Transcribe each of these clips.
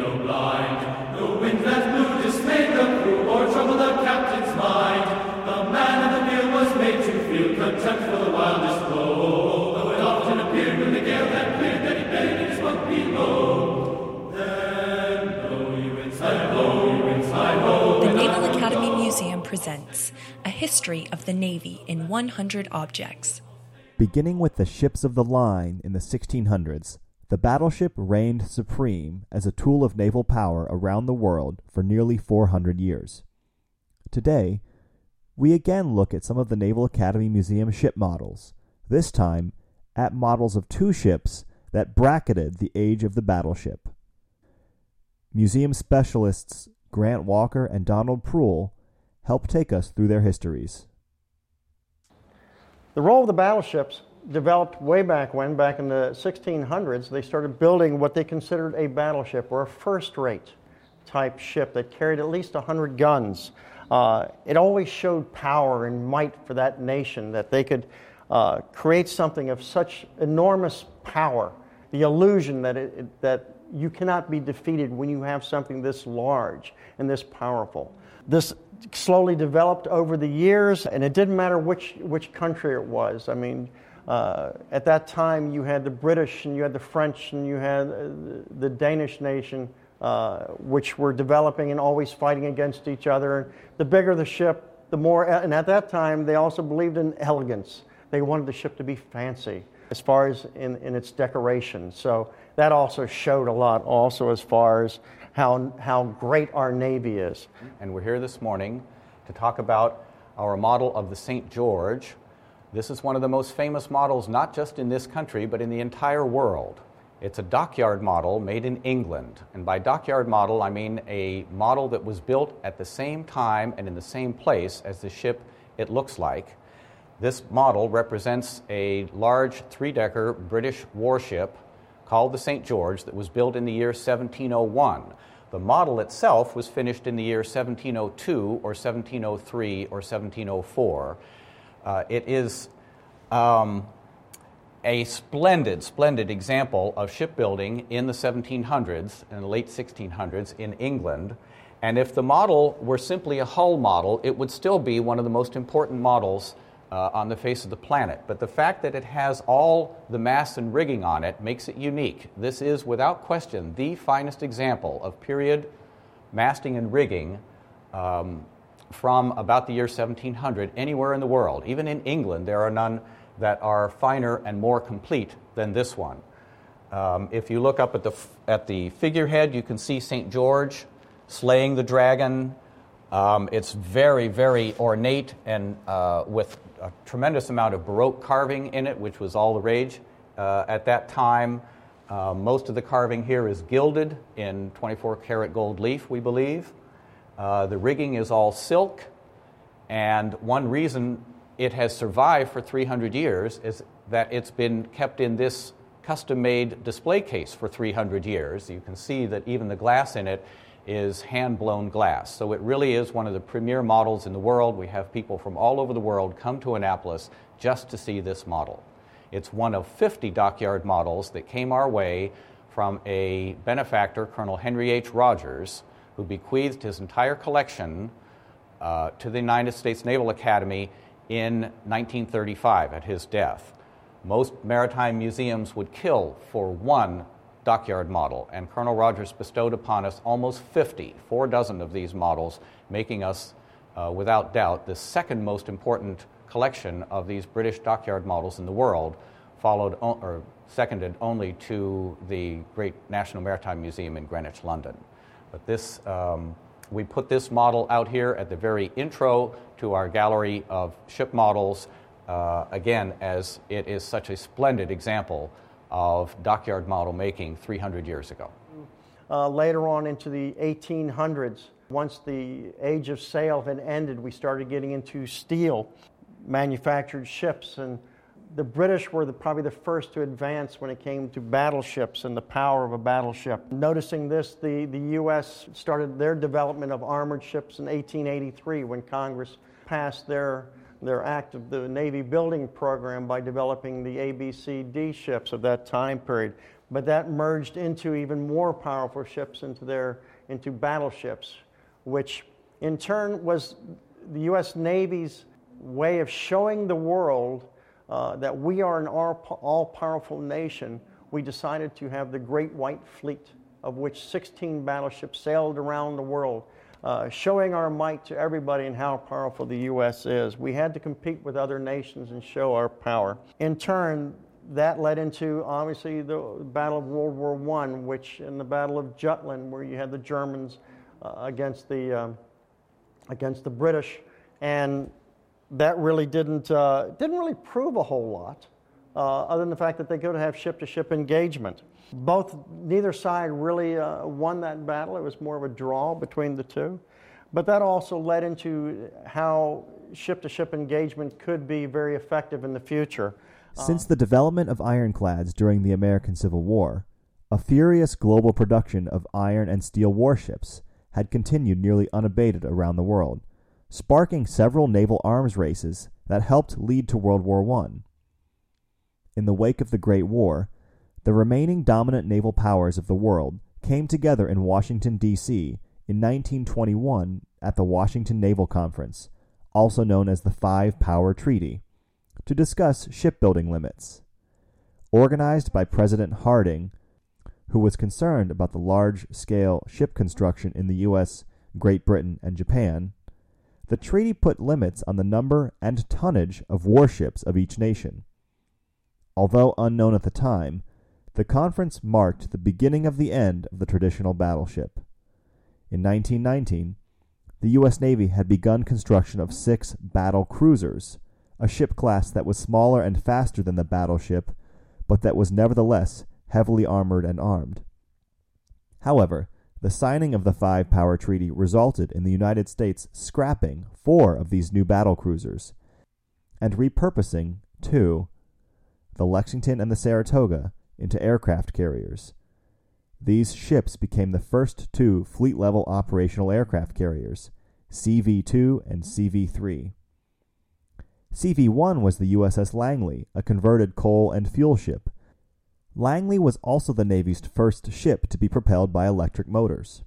no blind. No wind that blew dismayed the crew or troubled the captain's mind. The man of the wheel was made to feel contempt for the wildest blow. Though it often appeared when the gale had cleared that he buried his bunk below. Then blow you inside, blow you inside, blow. The Naval Academy Museum presents A History of the Navy in 100 Objects. Beginning with the ships of the line in the 1600s, the battleship reigned supreme as a tool of naval power around the world for nearly 400 years. Today, we again look at some of the Naval Academy Museum ship models, this time at models of two ships that bracketed the age of the battleship. Museum specialists Grant Walker and Donald Proulx help take us through their histories. The role of the battleships developed way back when, back in the 1600s, they started building what they considered a battleship or a first rate type ship that carried at least 100 guns. Uh, it always showed power and might for that nation that they could uh, create something of such enormous power. The illusion that, it, it, that you cannot be defeated when you have something this large and this powerful. This slowly developed over the years, and it didn't matter which, which country it was. I mean, uh, at that time, you had the British and you had the French and you had uh, the Danish nation, uh, which were developing and always fighting against each other. And the bigger the ship, the more, and at that time, they also believed in elegance. They wanted the ship to be fancy as far as in, in its decoration. So that also showed a lot, also, as far as how, how great our Navy is. And we're here this morning to talk about our model of the St. George this is one of the most famous models, not just in this country, but in the entire world. It's a dockyard model made in England. And by dockyard model, I mean a model that was built at the same time and in the same place as the ship it looks like. This model represents a large three decker British warship called the St. George that was built in the year 1701. The model itself was finished in the year 1702 or 1703 or 1704. Uh, it is um, a splendid, splendid example of shipbuilding in the 1700s and the late 1600s in England. And if the model were simply a hull model, it would still be one of the most important models uh, on the face of the planet. But the fact that it has all the masts and rigging on it makes it unique. This is, without question, the finest example of period masting and rigging um, from about the year 1700 anywhere in the world. Even in England, there are none that are finer and more complete than this one. Um, if you look up at the, at the figurehead, you can see St. George slaying the dragon. Um, it's very, very ornate and uh, with a tremendous amount of Baroque carving in it, which was all the rage uh, at that time. Uh, most of the carving here is gilded in 24 karat gold leaf, we believe. Uh, the rigging is all silk, and one reason it has survived for 300 years is that it's been kept in this custom made display case for 300 years. You can see that even the glass in it is hand blown glass. So it really is one of the premier models in the world. We have people from all over the world come to Annapolis just to see this model. It's one of 50 dockyard models that came our way from a benefactor, Colonel Henry H. Rogers, who bequeathed his entire collection uh, to the United States Naval Academy in 1935 at his death. Most maritime museums would kill for one dockyard model, and Colonel Rogers bestowed upon us almost 50, four dozen of these models, making us, uh, without doubt, the second most important collection of these British dockyard models in the world, followed or seconded only to the great National Maritime Museum in Greenwich, London. But this, um, we put this model out here at the very intro to our gallery of ship models, uh, again, as it is such a splendid example of dockyard model making 300 years ago. Uh, later on into the 1800s, once the age of sail had ended, we started getting into steel manufactured ships and the British were the, probably the first to advance when it came to battleships and the power of a battleship. Noticing this, the, the U.S. started their development of armored ships in 1883 when Congress passed their, their act of the Navy building program by developing the ABCD ships of that time period. but that merged into even more powerful ships into their into battleships, which in turn was the U.S. Navy's way of showing the world uh, that we are an all powerful nation. We decided to have the Great White Fleet, of which 16 battleships sailed around the world. Uh, showing our might to everybody and how powerful the U.S. is. We had to compete with other nations and show our power. In turn, that led into obviously the Battle of World War I, which in the Battle of Jutland, where you had the Germans uh, against the um, against the British, and that really didn't uh, didn't really prove a whole lot, uh, other than the fact that they could have ship-to-ship engagement. Both neither side really uh, won that battle. It was more of a draw between the two, but that also led into how ship-to-ship engagement could be very effective in the future. Since the development of ironclads during the American Civil War, a furious global production of iron and steel warships had continued nearly unabated around the world, sparking several naval arms races that helped lead to World War I. In the wake of the Great War, the remaining dominant naval powers of the world came together in Washington, D.C. in 1921 at the Washington Naval Conference, also known as the Five Power Treaty to discuss shipbuilding limits. Organized by President Harding, who was concerned about the large scale ship construction in the U.S., Great Britain, and Japan, the treaty put limits on the number and tonnage of warships of each nation. Although unknown at the time, the conference marked the beginning of the end of the traditional battleship. In 1919, the U.S. Navy had begun construction of six battle cruisers a ship class that was smaller and faster than the battleship, but that was nevertheless heavily armored and armed. However, the signing of the Five Power Treaty resulted in the United States scrapping four of these new battle cruisers and repurposing two, the Lexington and the Saratoga, into aircraft carriers. These ships became the first two fleet level operational aircraft carriers, CV 2 and CV 3. CV 1 was the USS Langley, a converted coal and fuel ship. Langley was also the Navy's first ship to be propelled by electric motors.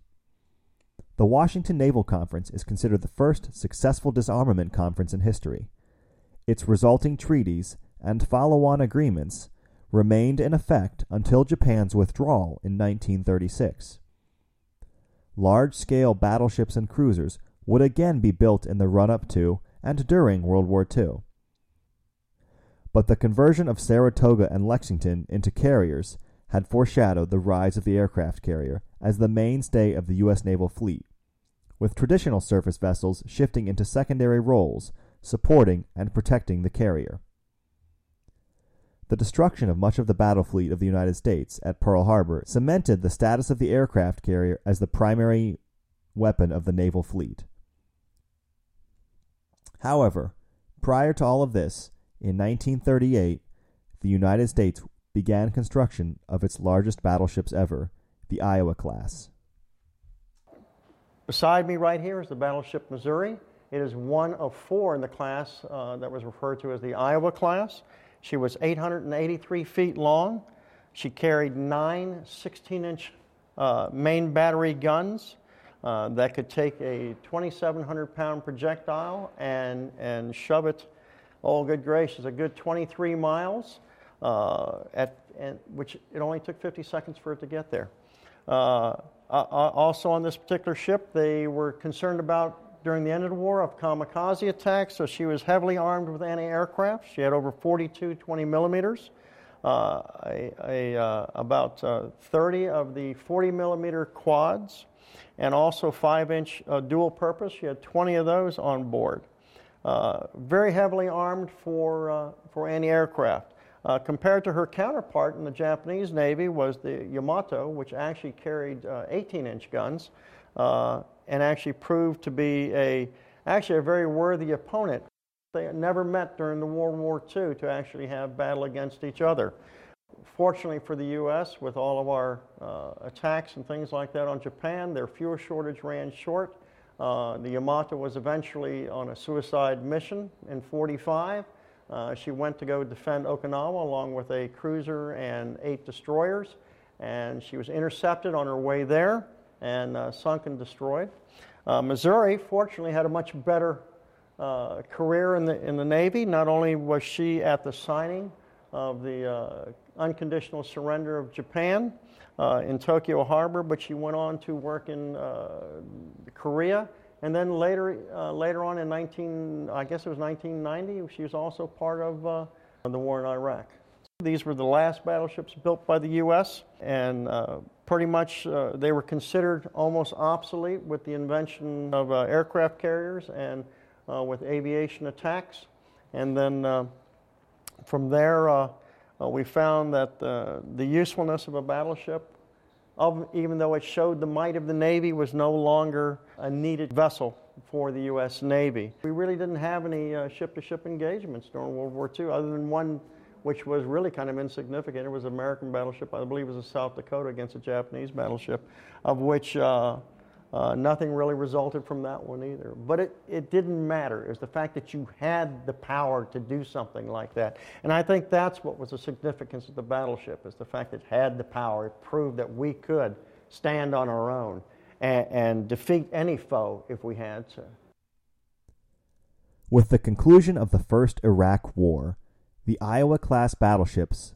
The Washington Naval Conference is considered the first successful disarmament conference in history. Its resulting treaties and follow on agreements remained in effect until Japan's withdrawal in 1936. Large scale battleships and cruisers would again be built in the run up to and during World War II. But the conversion of Saratoga and Lexington into carriers had foreshadowed the rise of the aircraft carrier as the mainstay of the U.S. naval fleet, with traditional surface vessels shifting into secondary roles, supporting and protecting the carrier. The destruction of much of the battle fleet of the United States at Pearl Harbor cemented the status of the aircraft carrier as the primary weapon of the naval fleet. However, prior to all of this, in 1938, the United States began construction of its largest battleships ever, the Iowa class. Beside me, right here, is the battleship Missouri. It is one of four in the class uh, that was referred to as the Iowa class. She was 883 feet long. She carried nine 16 inch uh, main battery guns uh, that could take a 2,700 pound projectile and, and shove it, oh, good gracious, a good 23 miles, uh, at, and, which it only took 50 seconds for it to get there. Uh, also, on this particular ship, they were concerned about during the end of the war of kamikaze attacks, so she was heavily armed with anti aircraft. She had over 42 20 millimeters. Uh, a, a, uh, about uh, 30 of the 40 millimeter quads, and also 5 inch uh, dual purpose. She had 20 of those on board. Uh, very heavily armed for, uh, for anti aircraft. Uh, compared to her counterpart in the Japanese Navy was the Yamato, which actually carried 18 inch guns and actually proved to be a, actually a very worthy opponent. They never met during the World War II to actually have battle against each other. Fortunately for the U.S., with all of our uh, attacks and things like that on Japan, their fuel shortage ran short. Uh, the Yamato was eventually on a suicide mission in 45. Uh, she went to go defend Okinawa along with a cruiser and eight destroyers. and she was intercepted on her way there and uh, sunk and destroyed. Uh, Missouri, fortunately, had a much better uh, career in the, in the Navy. Not only was she at the signing of the uh, unconditional surrender of Japan uh, in Tokyo Harbor, but she went on to work in uh, Korea. And then later, later on in 19, I guess it was 1990, she was also part of the war in Iraq. These were the last battleships built by the U.S., and uh, pretty much uh, they were considered almost obsolete with the invention of uh, aircraft carriers and uh, with aviation attacks. And then uh, from there, uh, uh, we found that uh, the usefulness of a battleship, of, even though it showed the might of the Navy, was no longer a needed vessel for the U.S. Navy. We really didn't have any ship to ship engagements during World War II, other than one which was really kind of insignificant. It was an American battleship, I believe it was a South Dakota against a Japanese battleship, of which uh, uh, nothing really resulted from that one either. But it, it didn't matter. It was the fact that you had the power to do something like that. And I think that's what was the significance of the battleship, is the fact that it had the power. It proved that we could stand on our own and, and defeat any foe if we had to. With the conclusion of the First Iraq War, the Iowa class battleships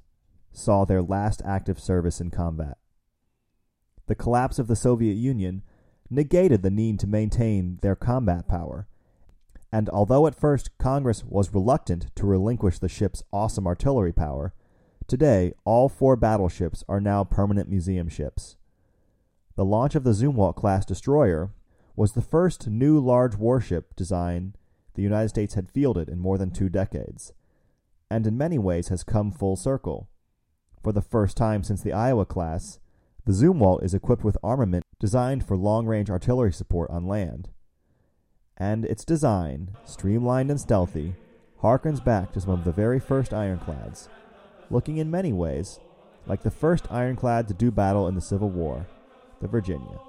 saw their last active service in combat. The collapse of the Soviet Union negated the need to maintain their combat power, and although at first Congress was reluctant to relinquish the ship's awesome artillery power, today all four battleships are now permanent museum ships. The launch of the Zumwalt class destroyer was the first new large warship design the United States had fielded in more than two decades and in many ways has come full circle. For the first time since the Iowa class, the Zumwalt is equipped with armament designed for long range artillery support on land. And its design, streamlined and stealthy, harkens back to some of the very first ironclads, looking in many ways like the first ironclad to do battle in the Civil War, the Virginia.